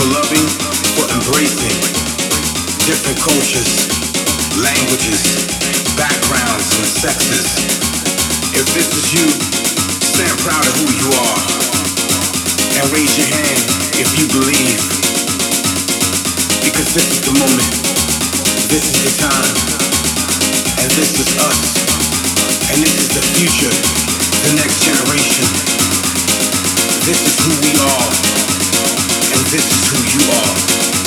for loving, for embracing. Different cultures, languages, backgrounds, and sexes. If this is you, stand proud of who you are. And raise your hand if you believe. Because this is the moment. This is the time, and this is us, and this is the future, the next generation. This is who we are, and this is who you are.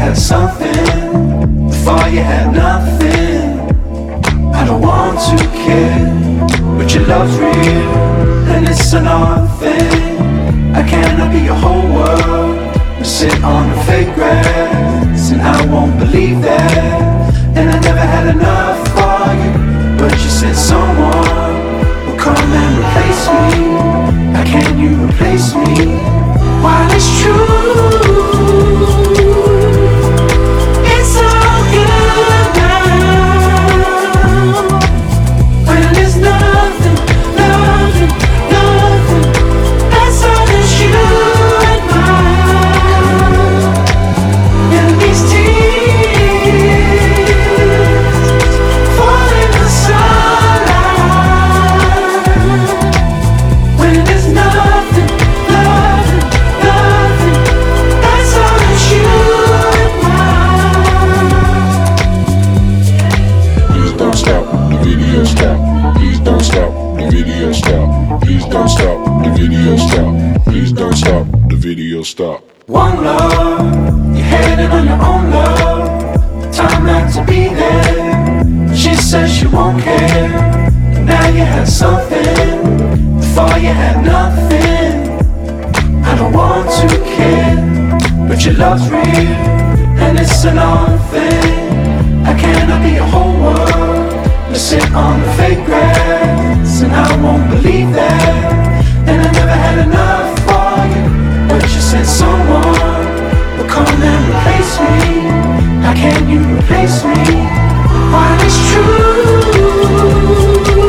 had something, before you had nothing. I don't want to care, but your love's real, and it's an odd thing. I cannot be your whole world, but sit on the fake grass, and I won't believe that. And I never had enough for you, but you said someone will come and replace me. How can you replace me? While it's true. Won't care. Now you have something. Before you had nothing. I don't want to care. But your love's real. And it's an odd thing. I cannot be a whole world. Let's sit on the fake grass. And I won't believe that. And I never had enough for you, but you said someone will come and replace me. How can you replace me? While it's true.